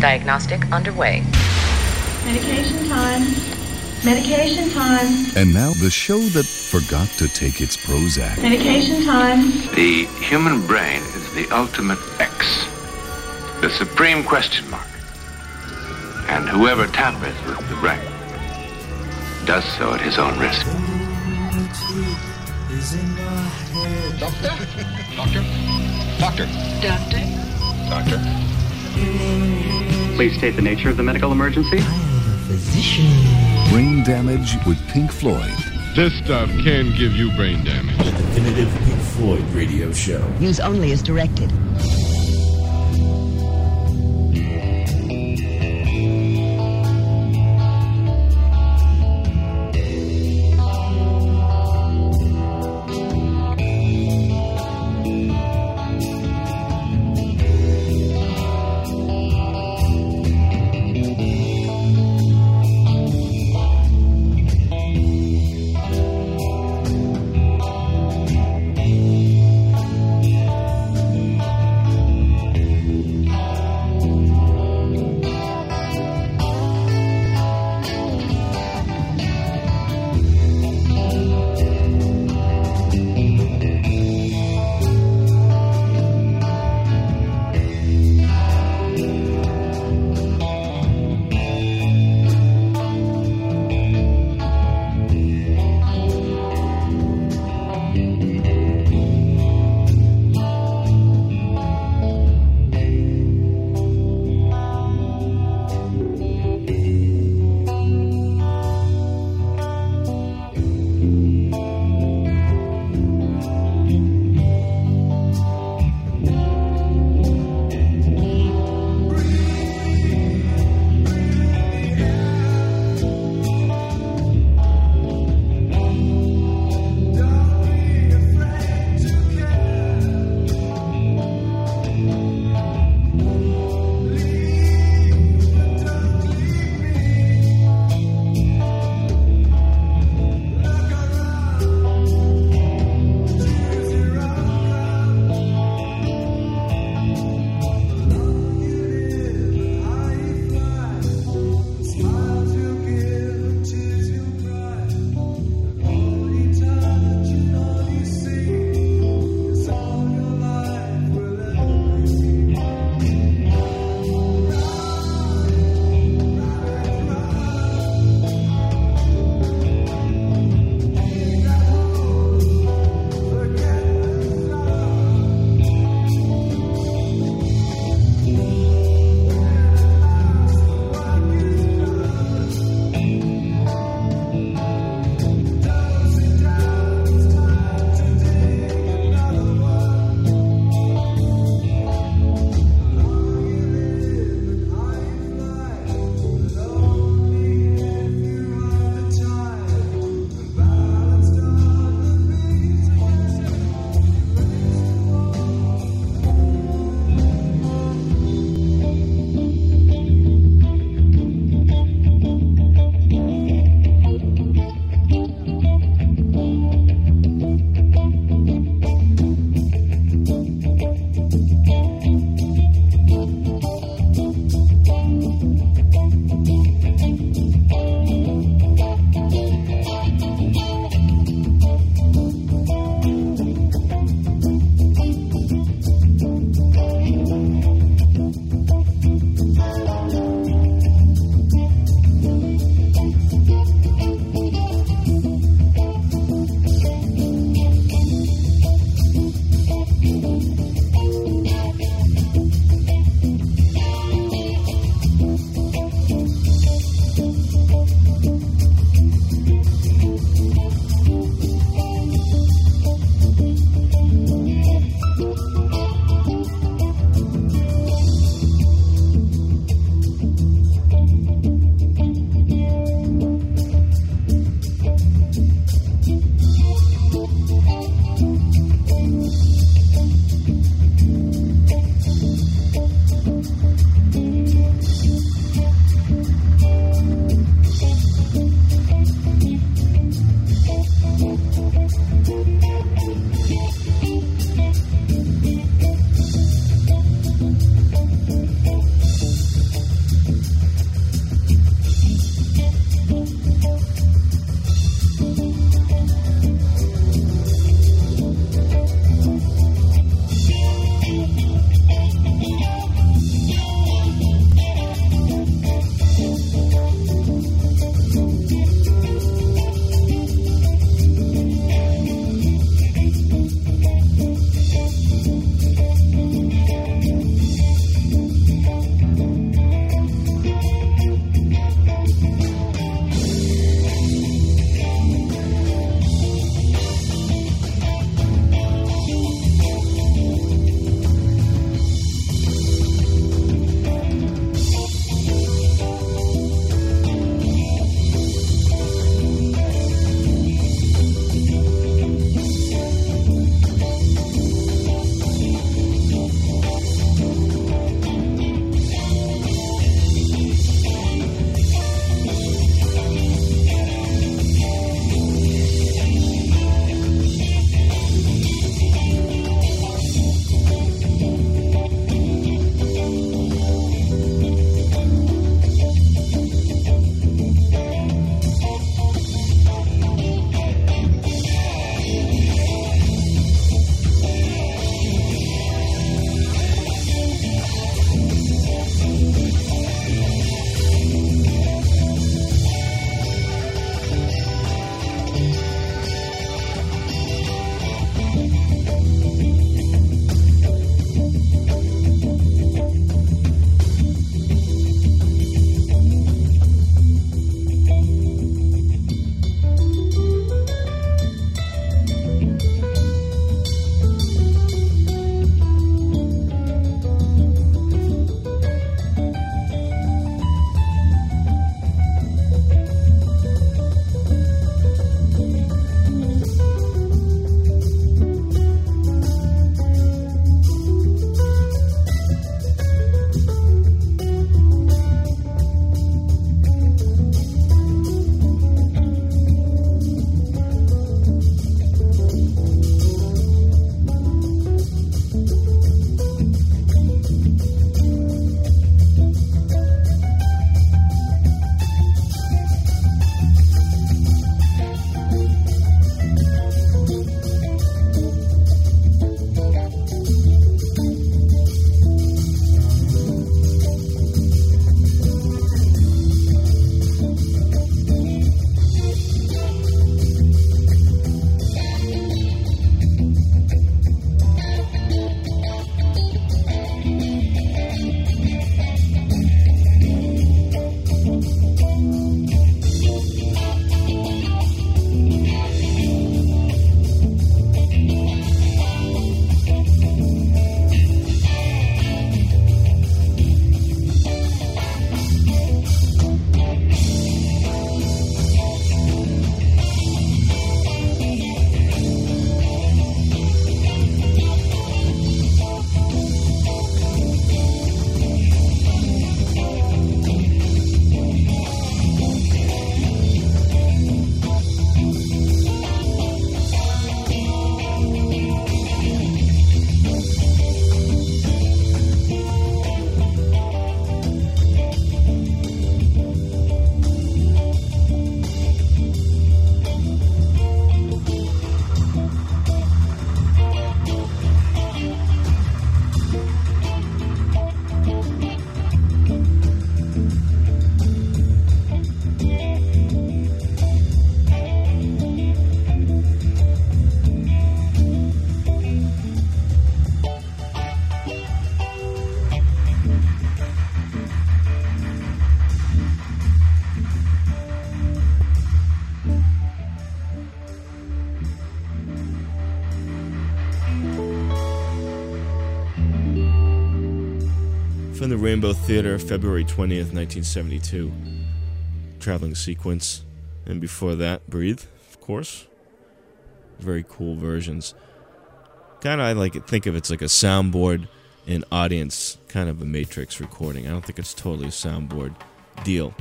Diagnostic underway. Medication time. Medication time. And now the show that forgot to take its Prozac. Medication time. The human brain is the ultimate X, the supreme question mark. And whoever tampers with the brain does so at his own risk. Doctor? Doctor? Doctor? Doctor? Doctor? Please state the nature of the medical emergency. I am a physician. Brain damage with Pink Floyd. This stuff can give you brain damage. The Definitive Pink Floyd radio show. Use only as directed. The Rainbow Theater, February 20th, 1972. Traveling sequence. And before that, Breathe, of course. Very cool versions. Kind of, I like it, think of it's like a soundboard and audience, kind of a Matrix recording. I don't think it's totally a soundboard deal.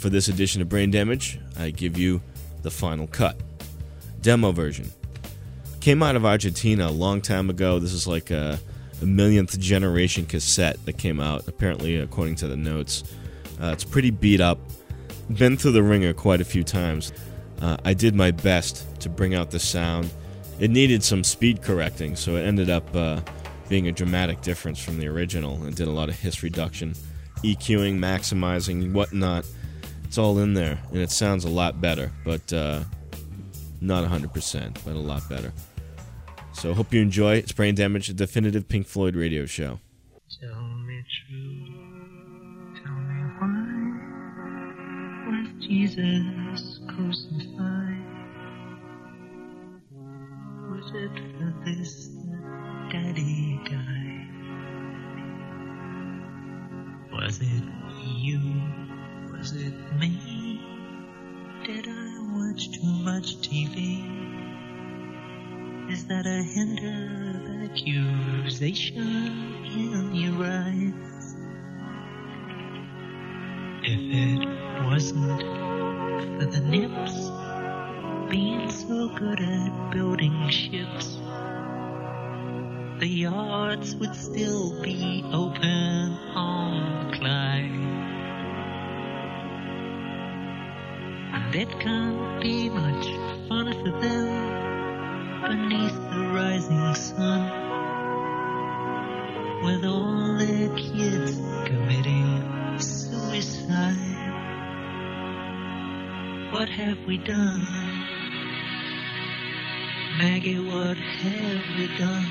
For this edition of Brain Damage, I give you the final cut. Demo version. Came out of Argentina a long time ago. This is like a, a millionth generation cassette that came out, apparently, according to the notes. Uh, it's pretty beat up. Been through the ringer quite a few times. Uh, I did my best to bring out the sound. It needed some speed correcting, so it ended up uh, being a dramatic difference from the original. and did a lot of hiss reduction, EQing, maximizing, whatnot. It's all in there, and it sounds a lot better, but uh, not 100%, but a lot better. So hope you enjoy. It's Brain Damage, a definitive Pink Floyd radio show. Tell me true. Tell me why was Jesus crucified? Was it for this Daddy died? Was it you? Was it me? Did I watch too much TV? Is that a hint of accusation in your eyes? If it wasn't for the nips being so good at building ships, the yards would still be open on Clyde. And it can't be much done? Maggie, what have we done?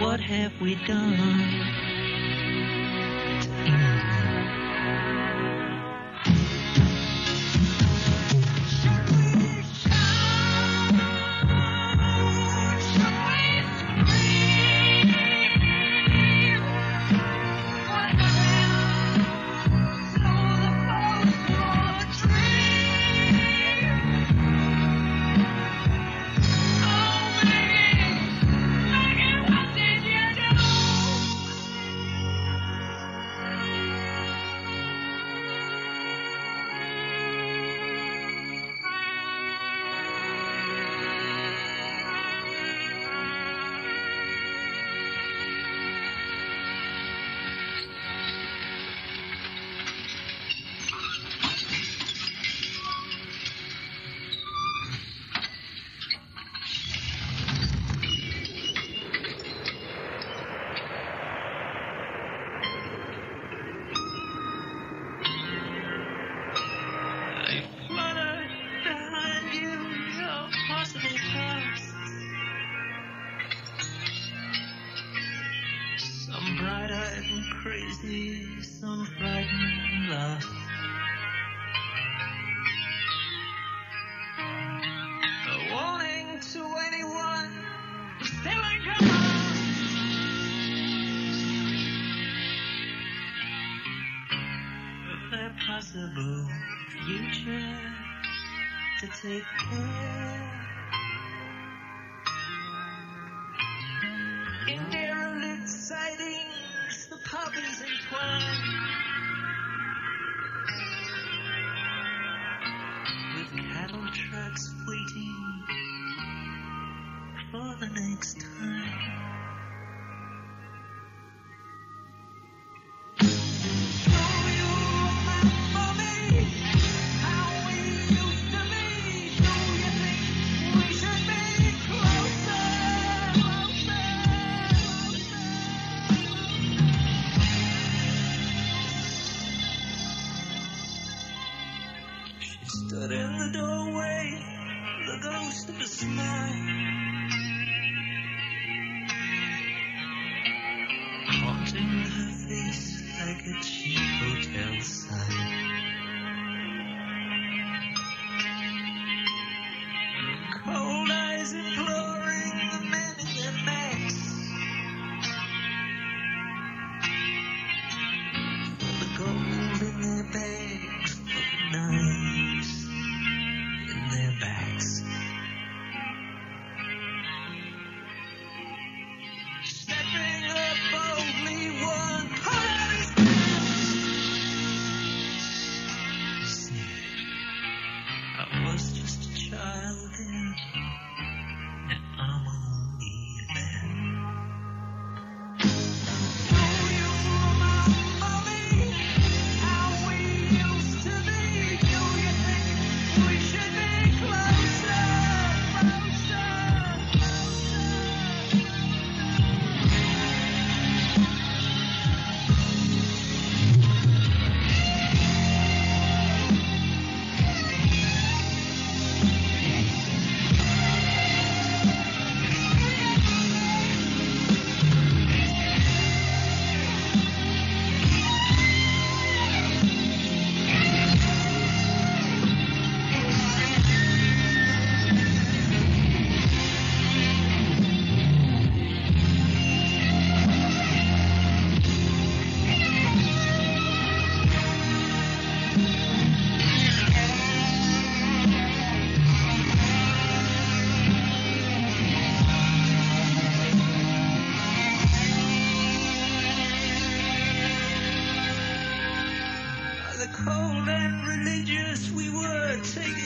What have we done? just a smile. Were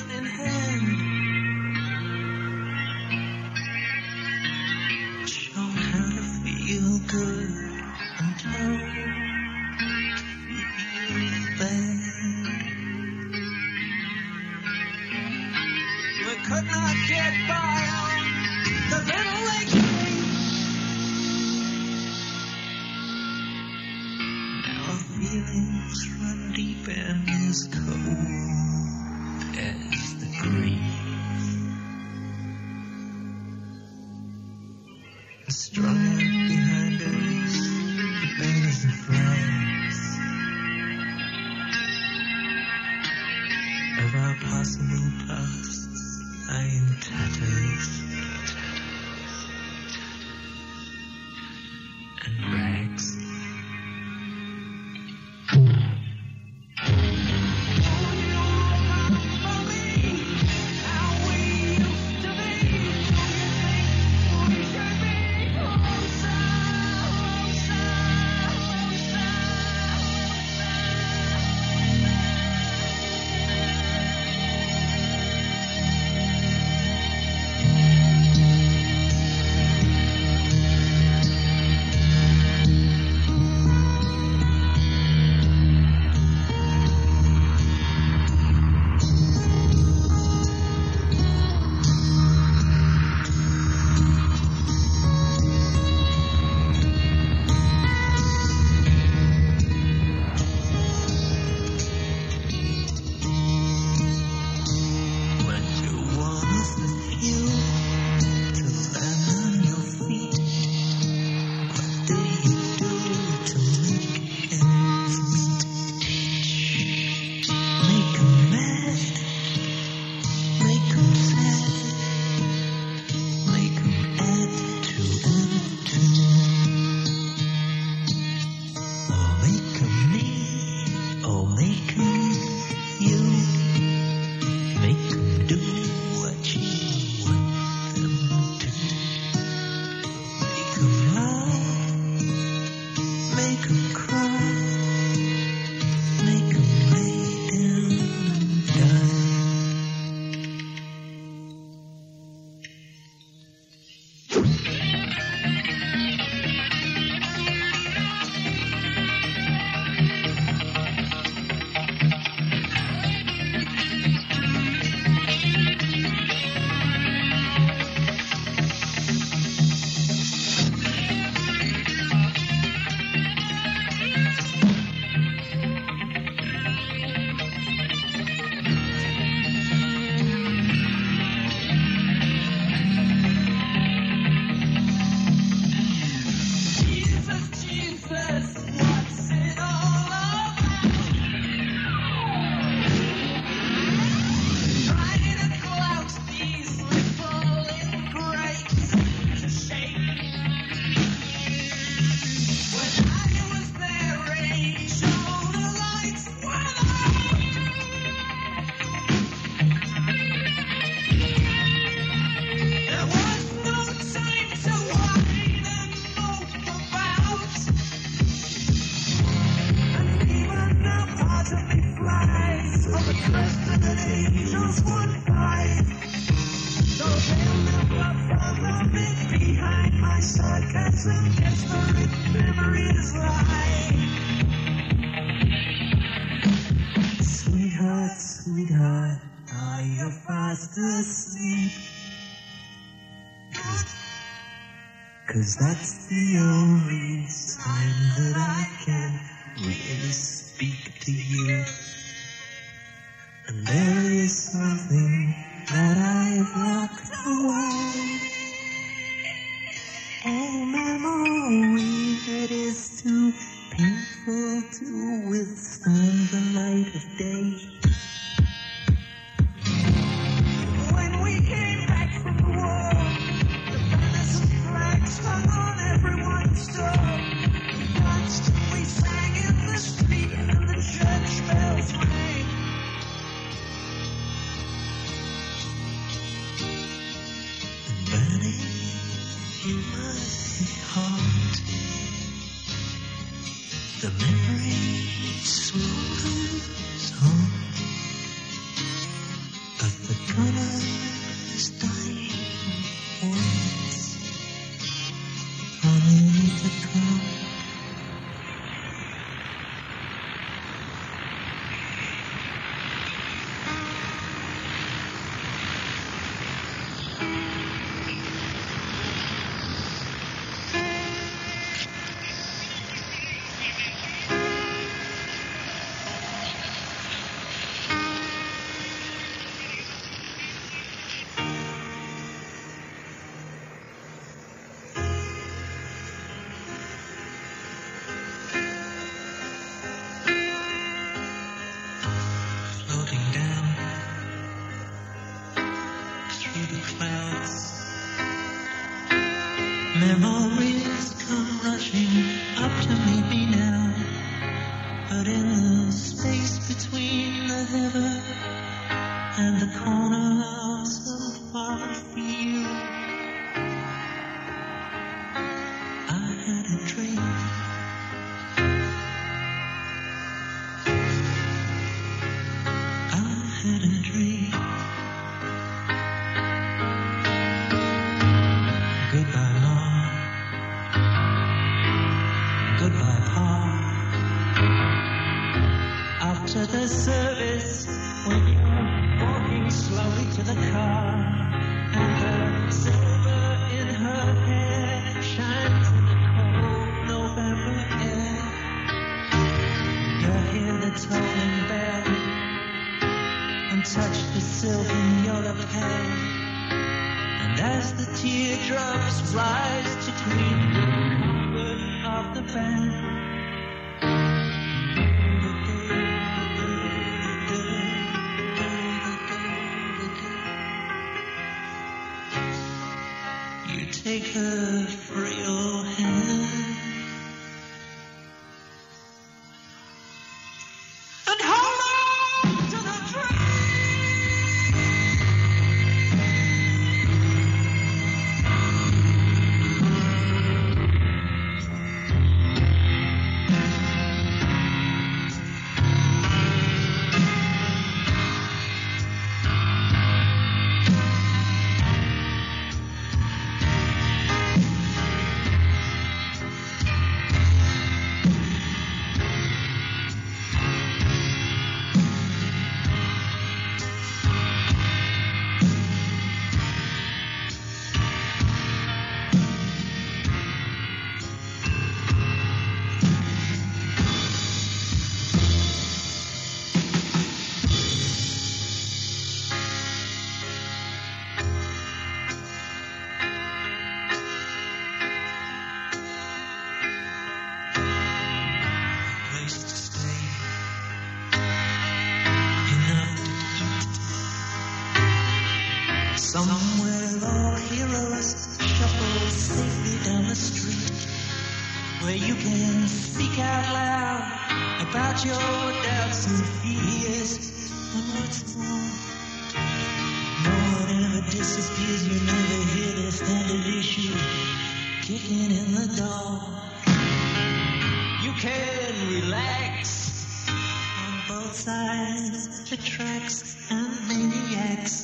size attracts and maniacs.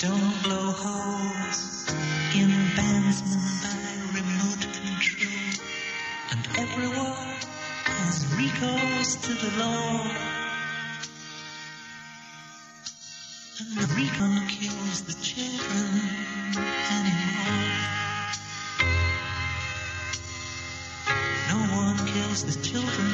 Don't blow holes in bandsmen by remote control. And everyone has recourse to the law. And the recon kills the children anymore. No one kills the children.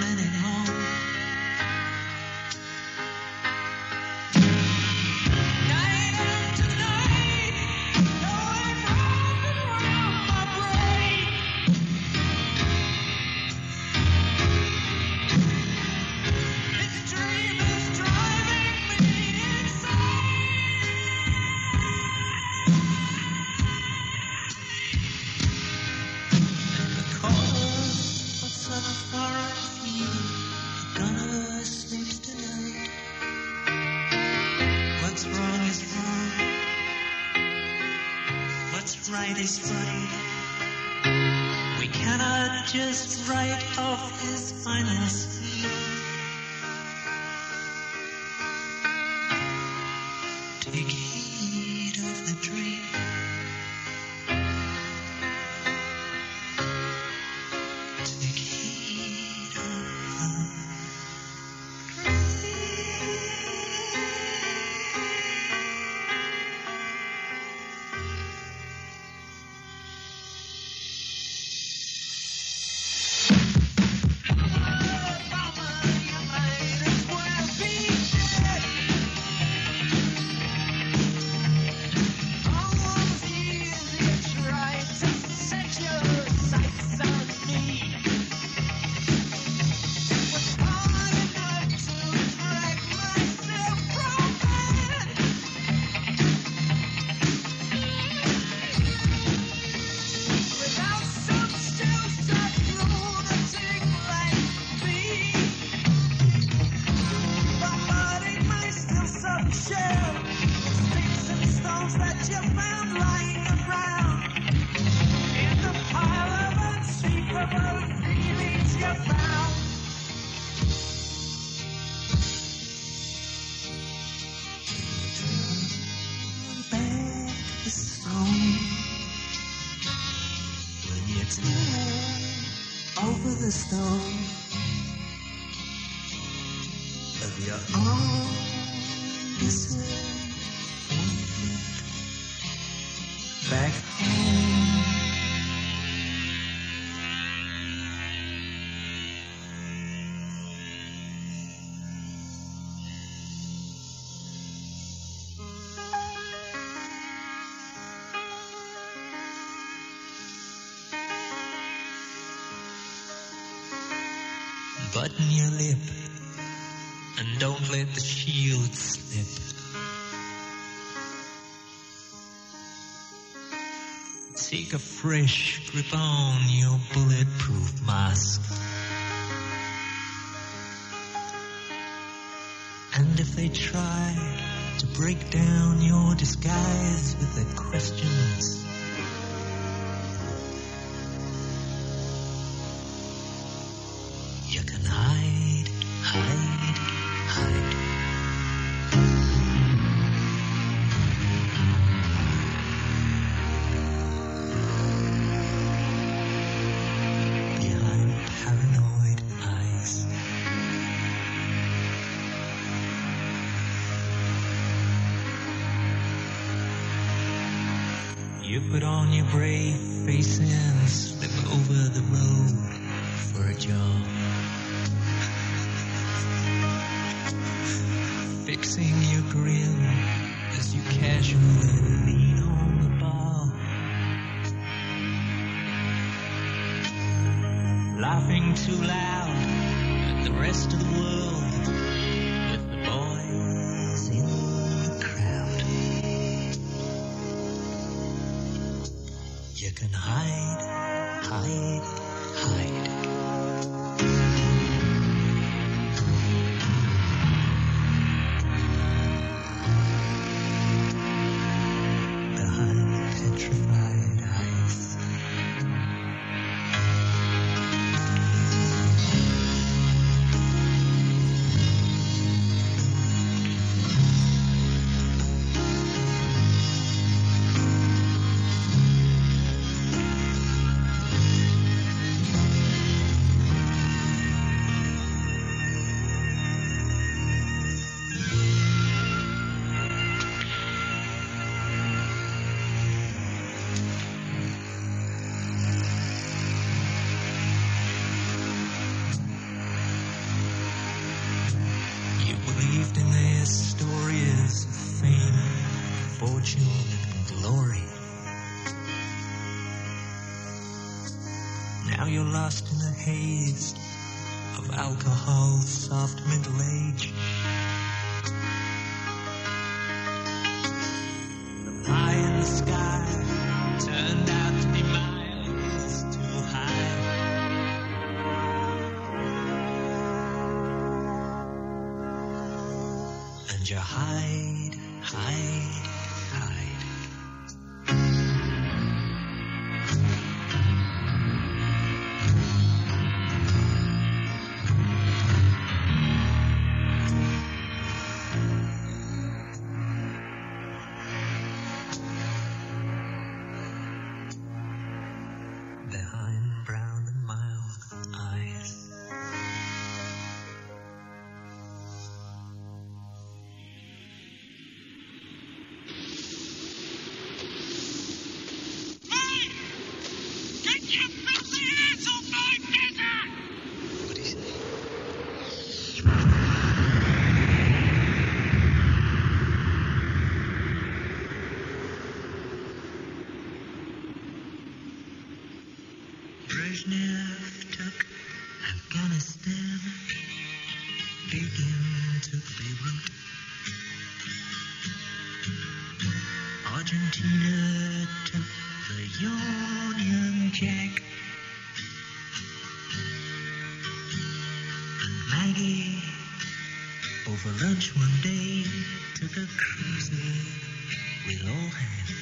button your lip and don't let the shield slip. Take a fresh grip on your bulletproof mask. And if they try to break down your disguise with their questions, Argentina took the Union Jack. And Maggie, over lunch one day, took a cruiser with all hands.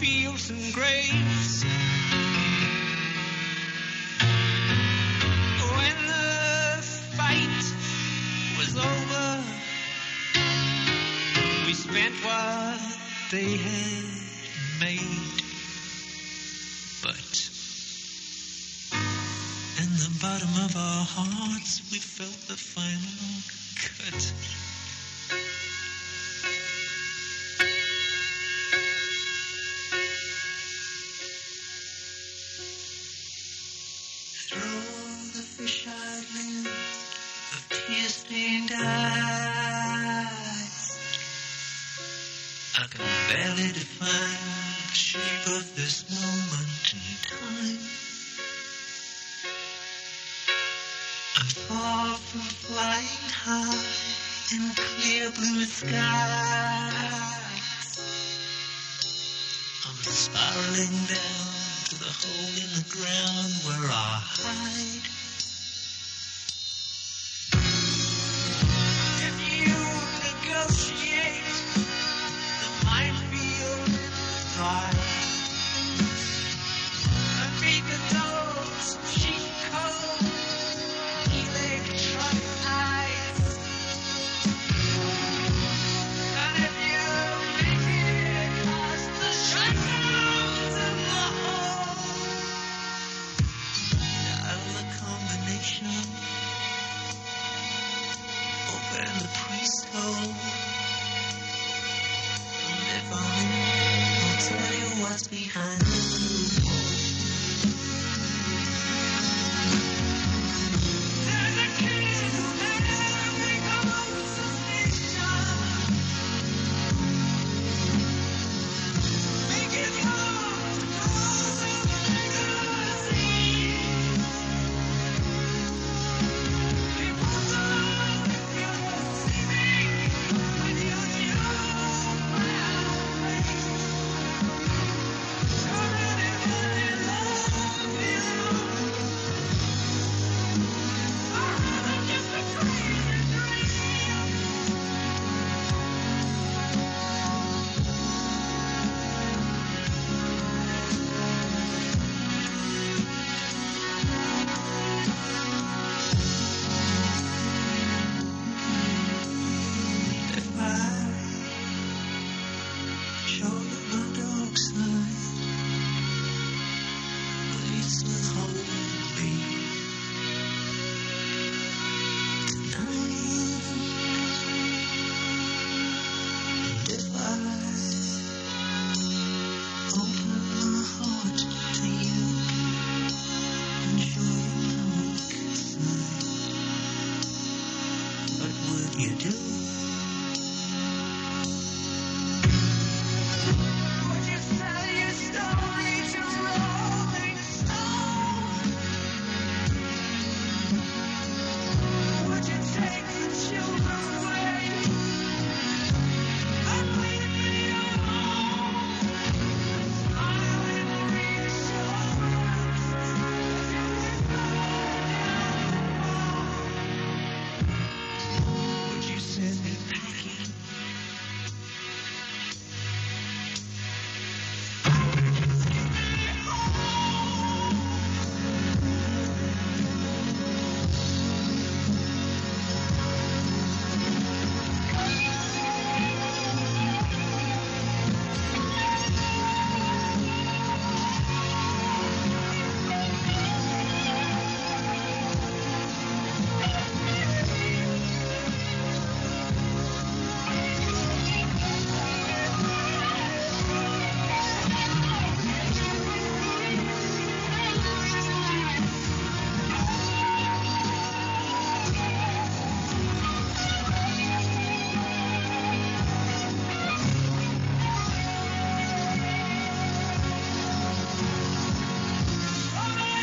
fields and graves. When the fight was over, we spent what they had made. But in the bottom of our hearts, we felt the fight. spiraling down to the hole in the ground where I hide.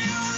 Just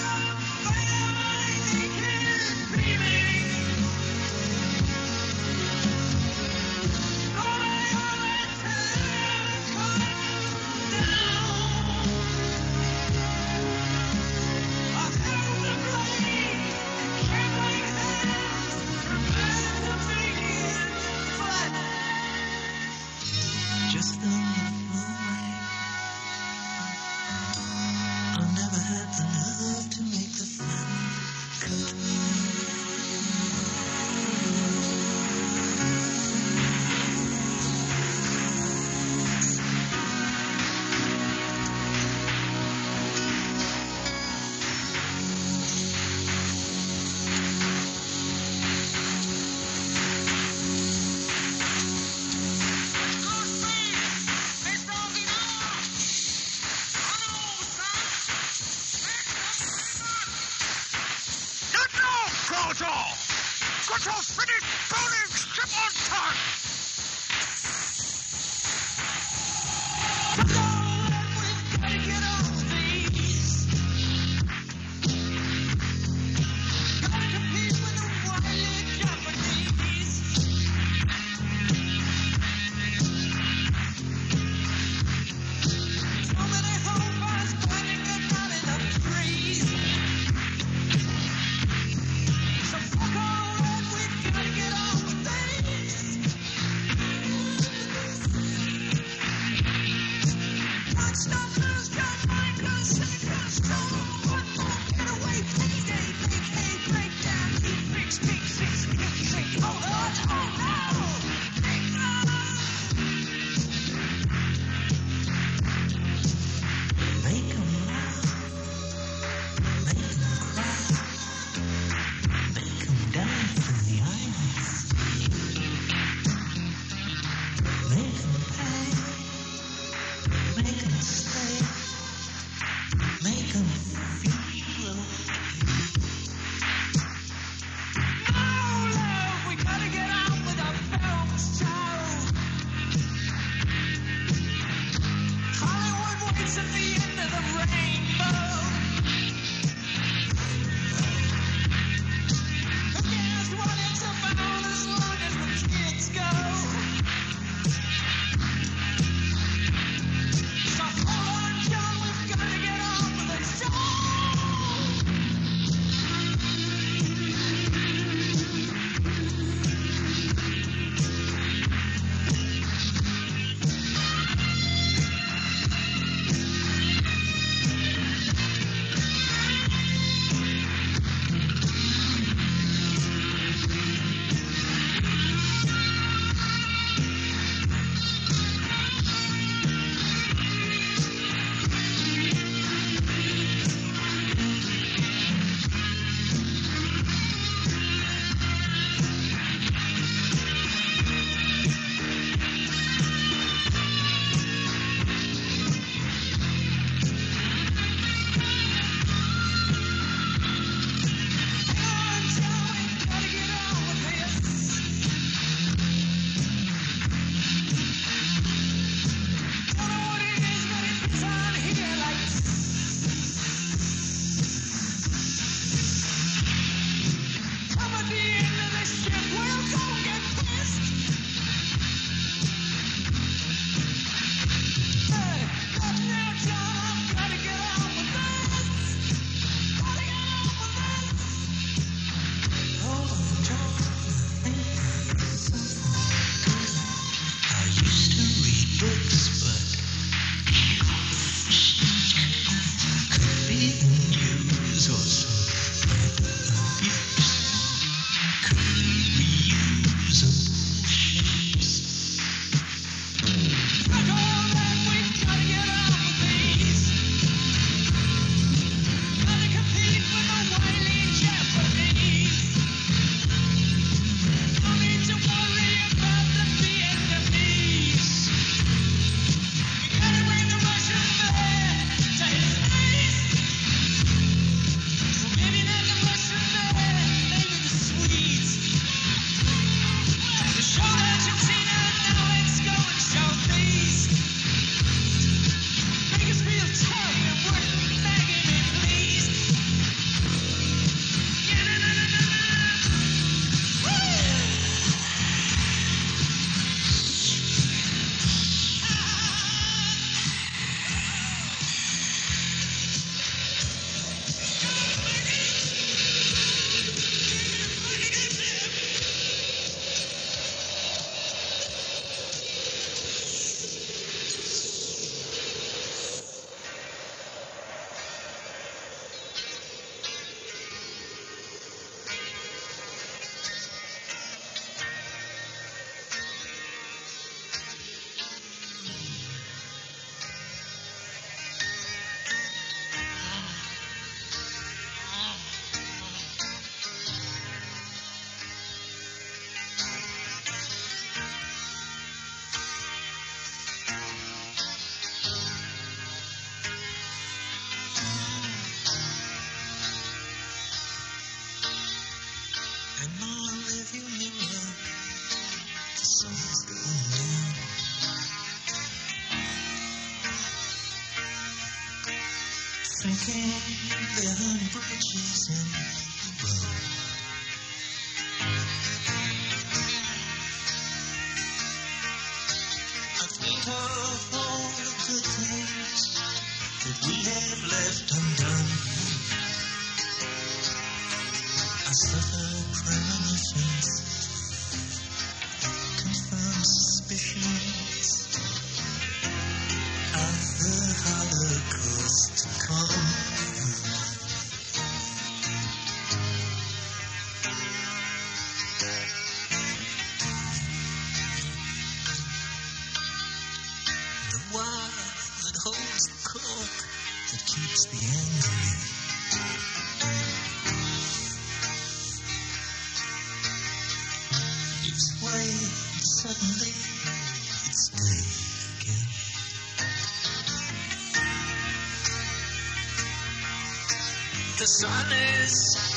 The sun is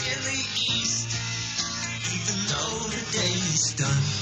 in the east, even though the day is done.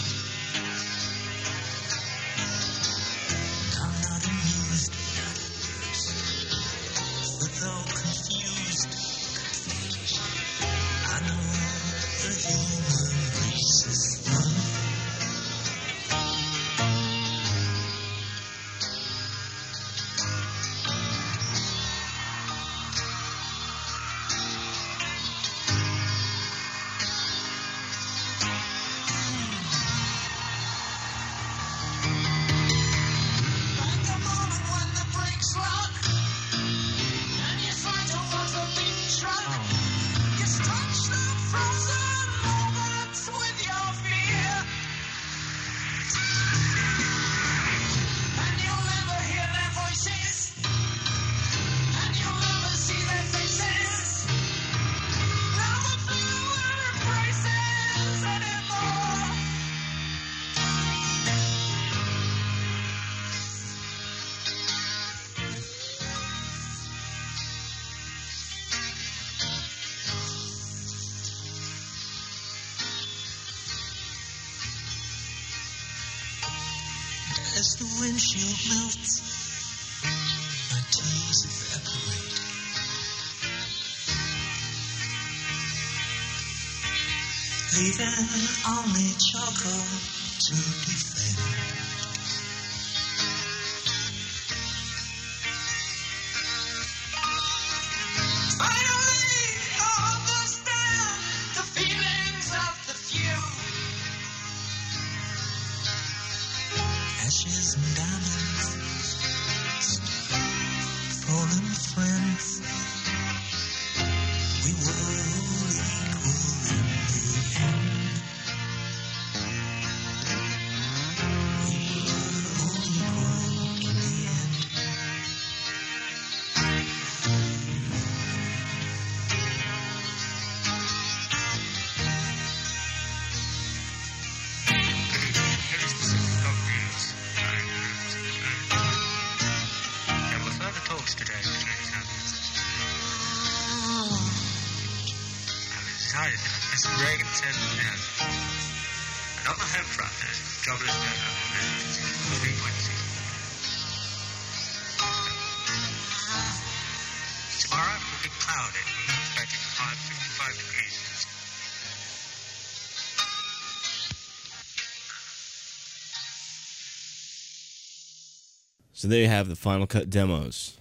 So there you have the Final Cut demos.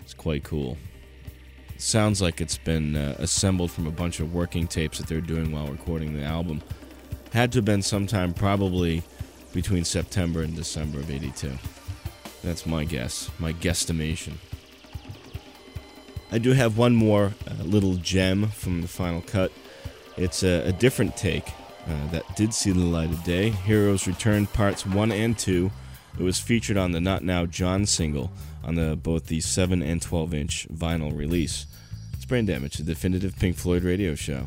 It's quite cool. sounds like it's been uh, assembled from a bunch of working tapes that they're doing while recording the album. Had to have been sometime probably between September and December of 82. That's my guess, my guesstimation. I do have one more uh, little gem from the final cut. It's a, a different take uh, that did see the light of day. Heroes Return Parts 1 and 2. It was featured on the Not Now John single on the both the 7 and 12 inch vinyl release. It's Brain Damage, the definitive Pink Floyd radio show.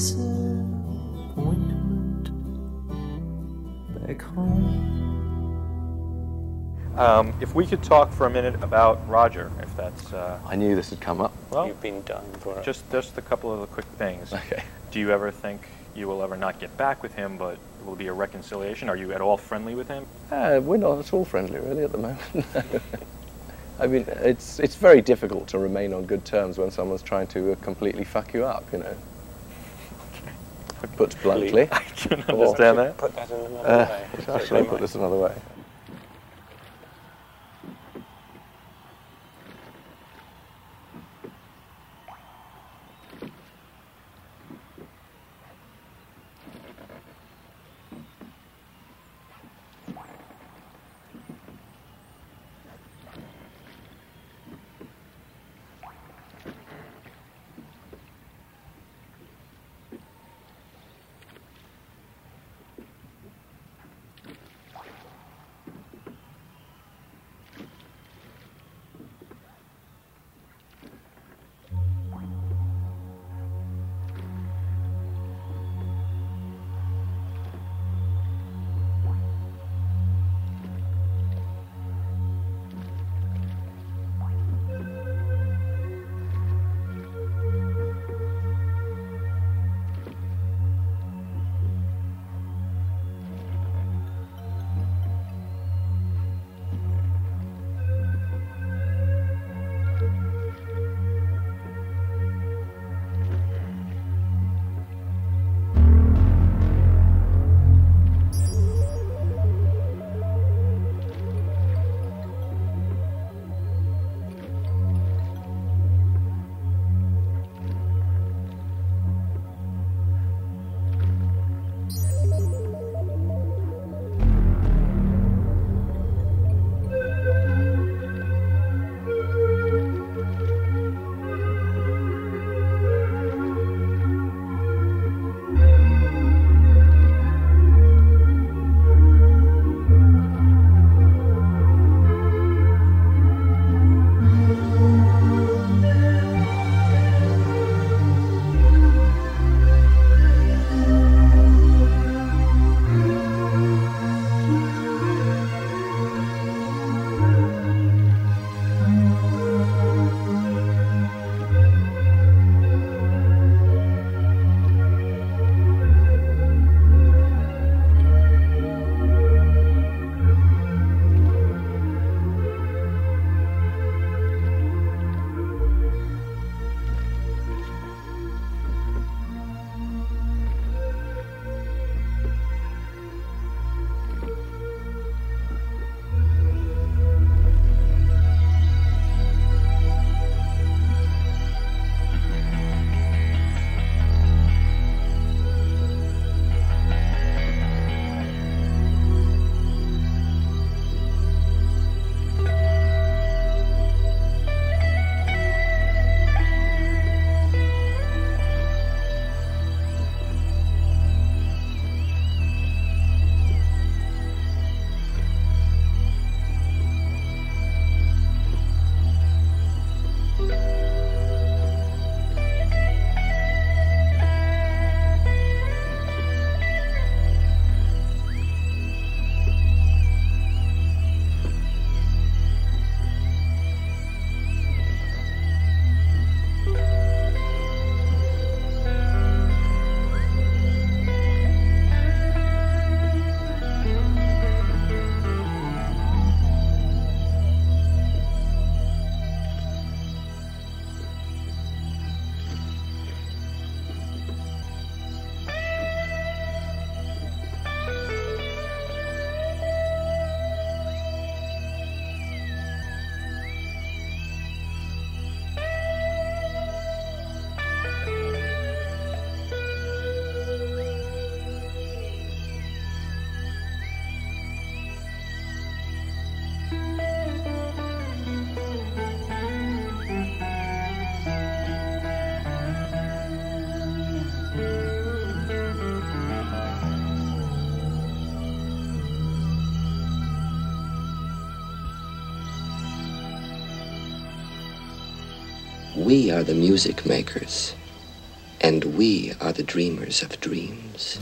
Disappointment back home. Um, if we could talk for a minute about Roger, if that's. Uh, I knew this would come up. well, You've been done for just just a couple of the quick things. Okay. Do you ever think you will ever not get back with him, but it will be a reconciliation? Are you at all friendly with him? Uh, we're not at all friendly, really, at the moment. I mean, it's it's very difficult to remain on good terms when someone's trying to uh, completely fuck you up, you know. Put bluntly. I can understand that. Put that in another Uh, way. should I put this another way? We are the music makers, and we are the dreamers of dreams.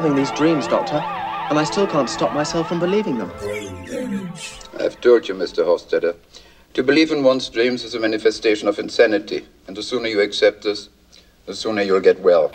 having these dreams, Doctor, and I still can't stop myself from believing them. I've told you, Mr. Hofstadter, to believe in one's dreams is a manifestation of insanity, and the sooner you accept this, the sooner you'll get well.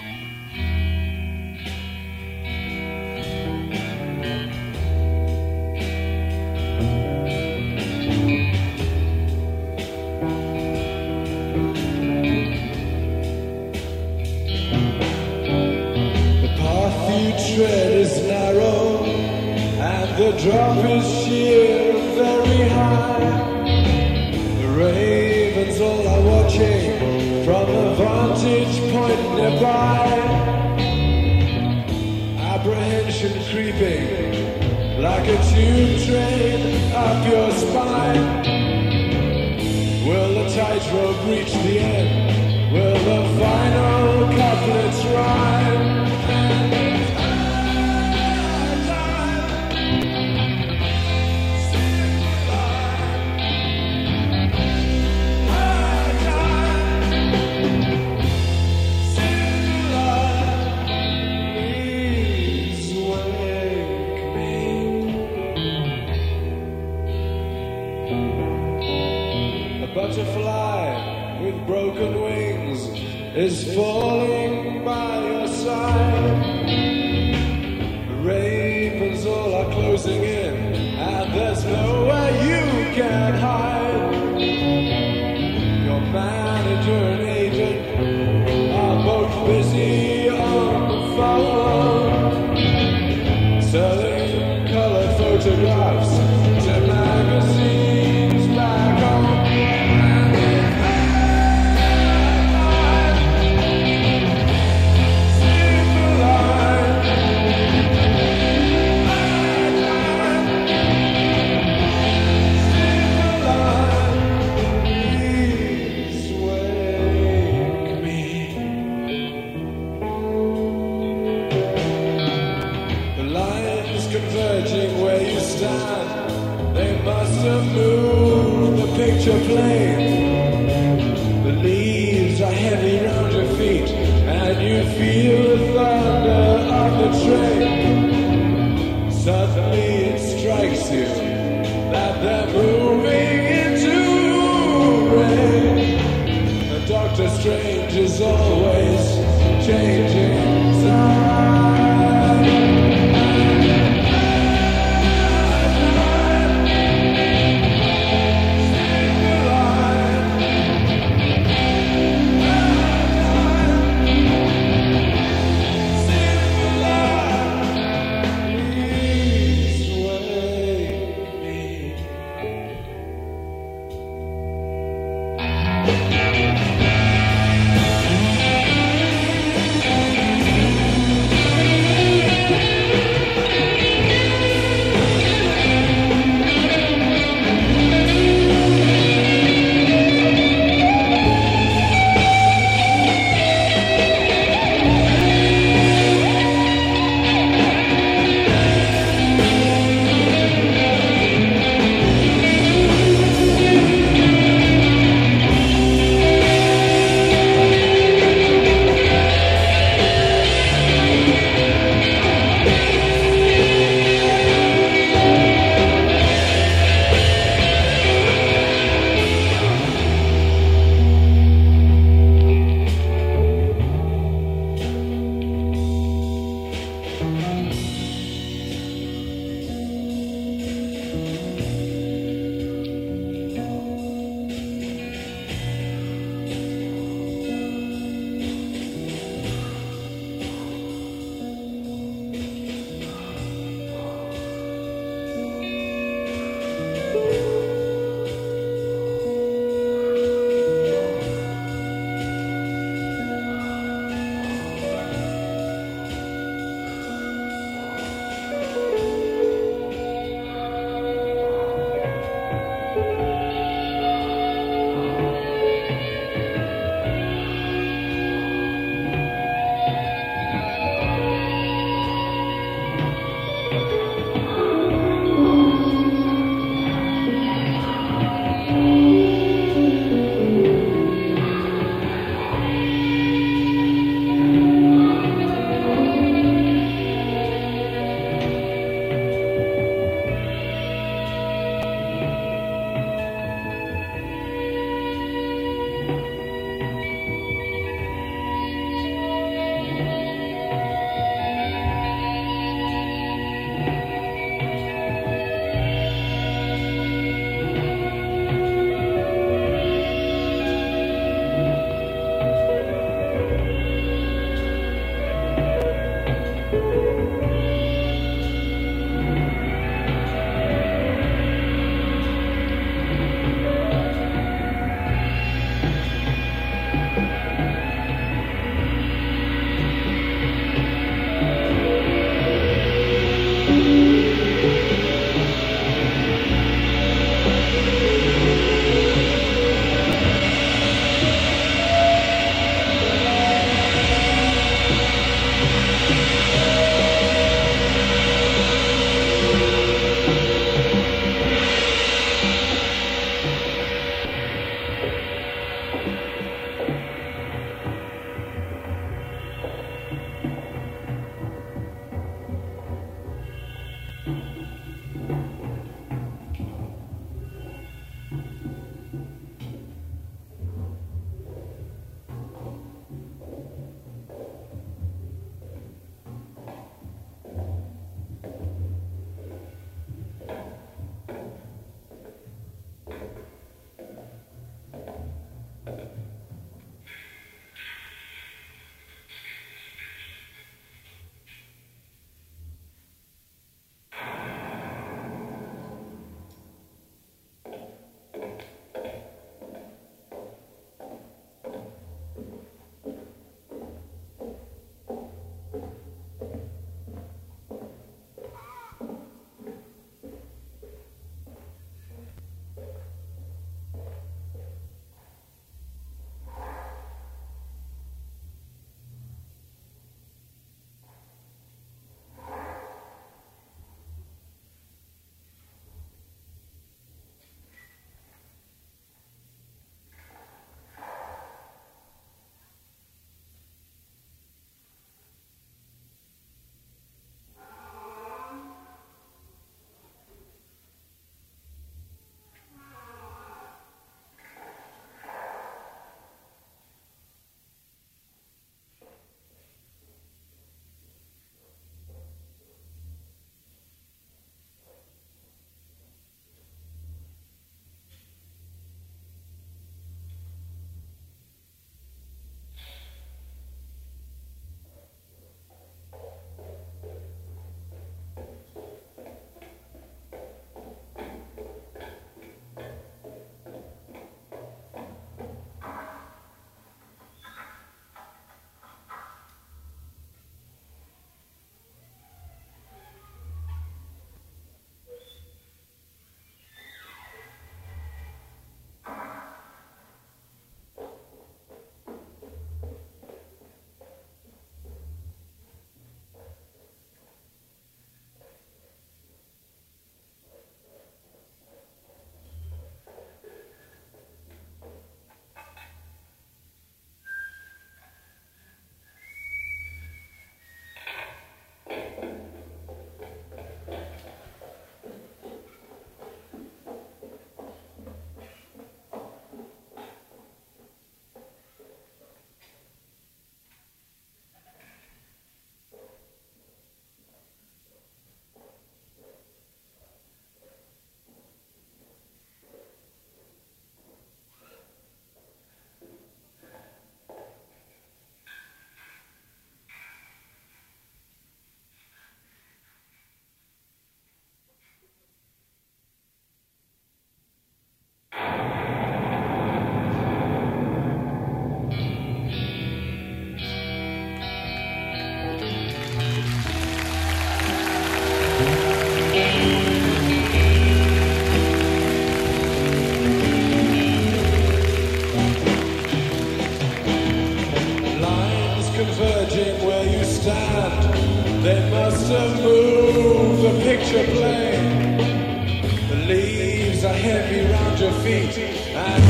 Feet and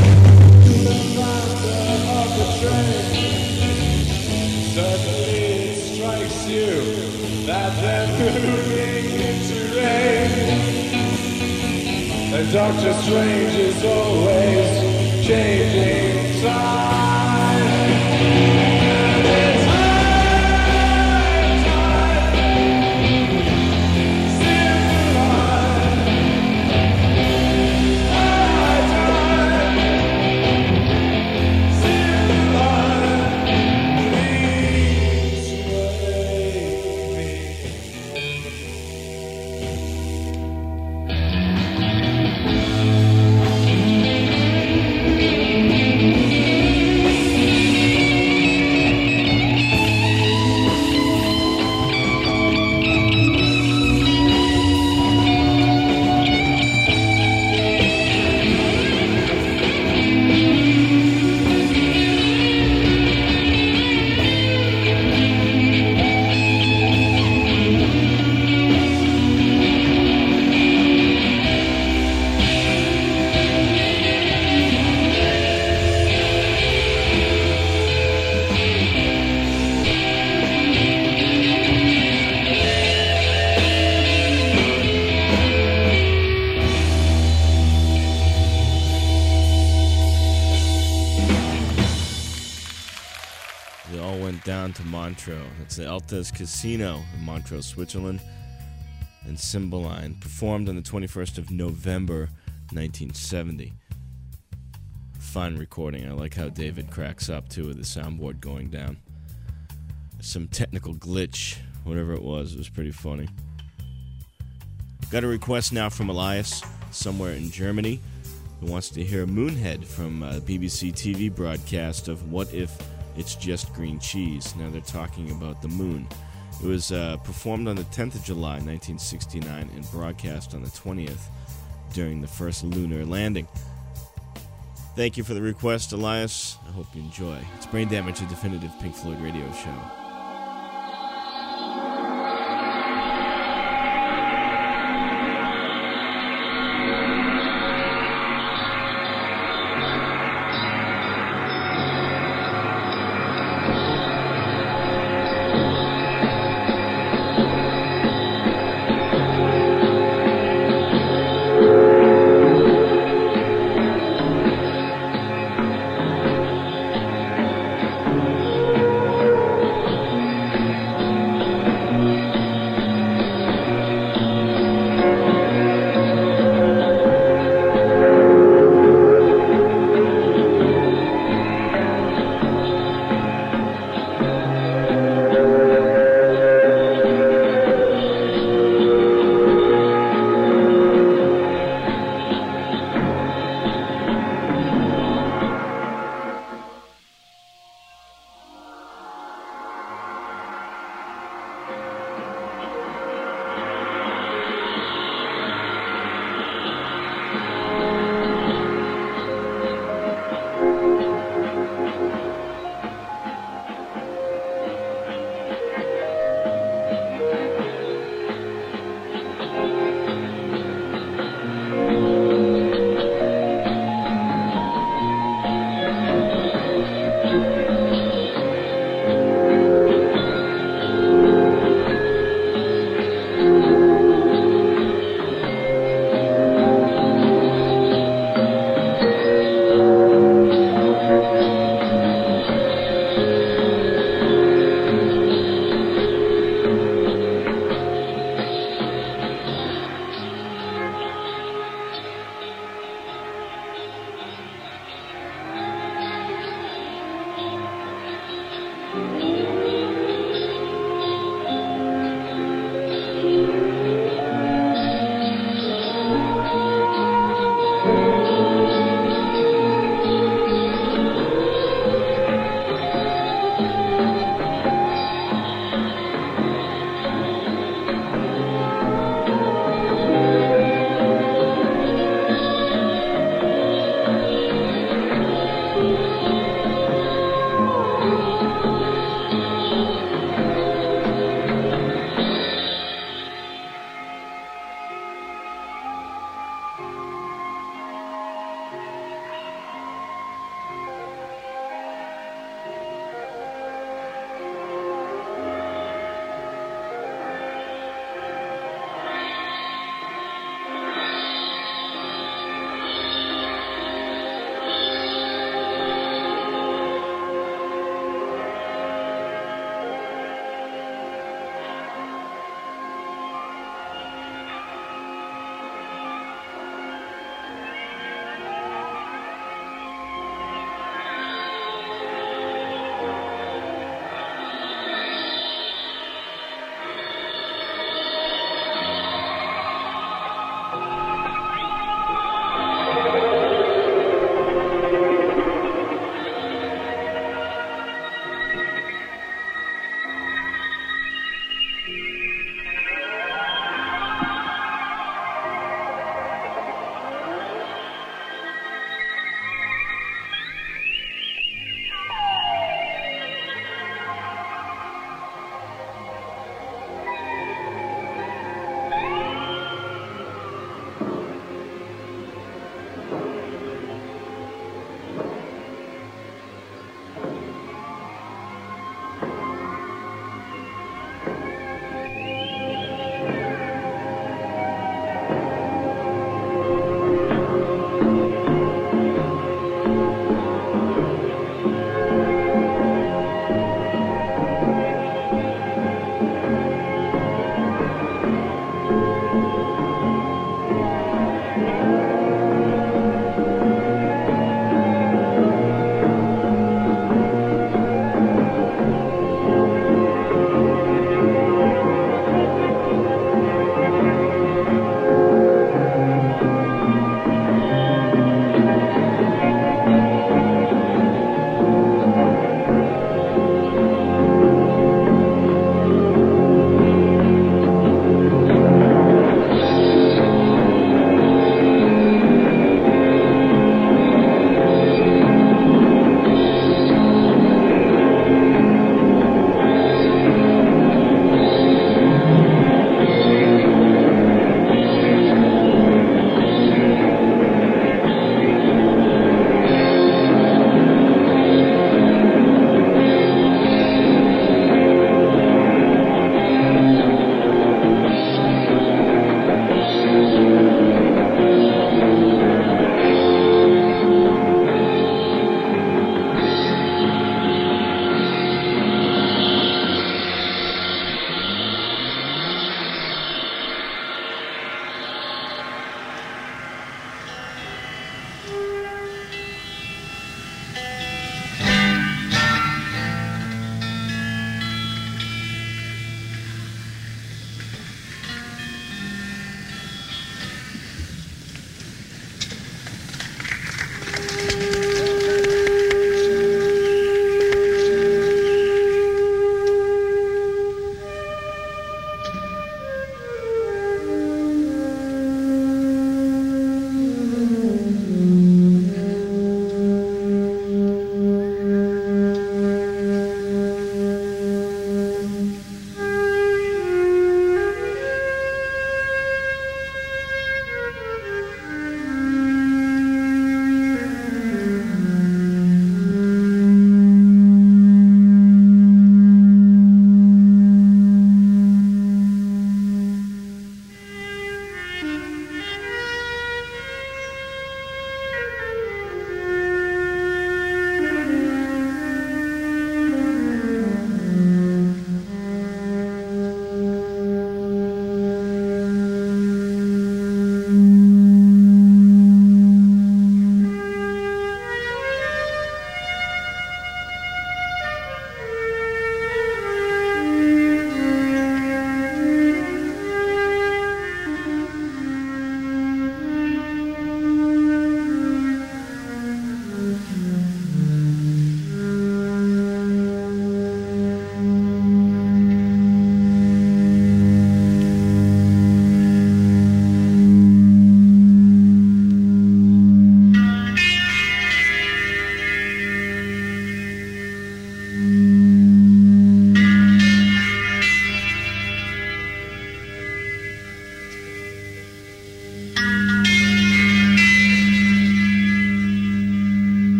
to the faster of the train. Suddenly it strikes you that they're moving into rain. And Doctor Strange is always changing time. The Casino in Montreux, Switzerland. And Cymbaline performed on the 21st of November, 1970. Fine recording. I like how David cracks up too with the soundboard going down. Some technical glitch, whatever it was, it was pretty funny. Got a request now from Elias, somewhere in Germany, who wants to hear Moonhead from uh, BBC TV broadcast of What If It's Just Green Cheese. Now they're talking about the moon. It was uh, performed on the 10th of July, 1969, and broadcast on the 20th during the first lunar landing. Thank you for the request, Elias. I hope you enjoy. It's Brain Damage, a definitive Pink Floyd radio show.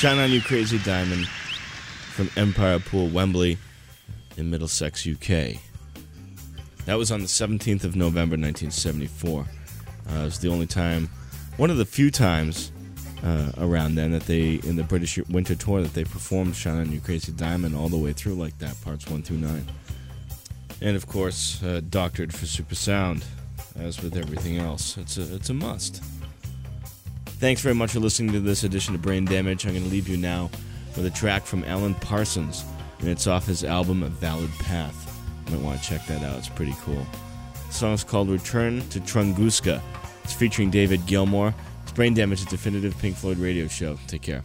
Shine on You Crazy Diamond from Empire Pool, Wembley, in Middlesex, UK. That was on the 17th of November 1974. Uh, it was the only time, one of the few times uh, around then that they, in the British Winter Tour, that they performed Shine on You Crazy Diamond all the way through like that, parts 1 through 9. And of course, uh, doctored for super sound, as with everything else. It's a, it's a must. Thanks very much for listening to this edition of Brain Damage. I'm going to leave you now with a track from Alan Parsons, and it's off his album A Valid Path. You might want to check that out, it's pretty cool. The song is called Return to Tunguska. It's featuring David Gilmour. It's Brain Damage's definitive Pink Floyd radio show. Take care.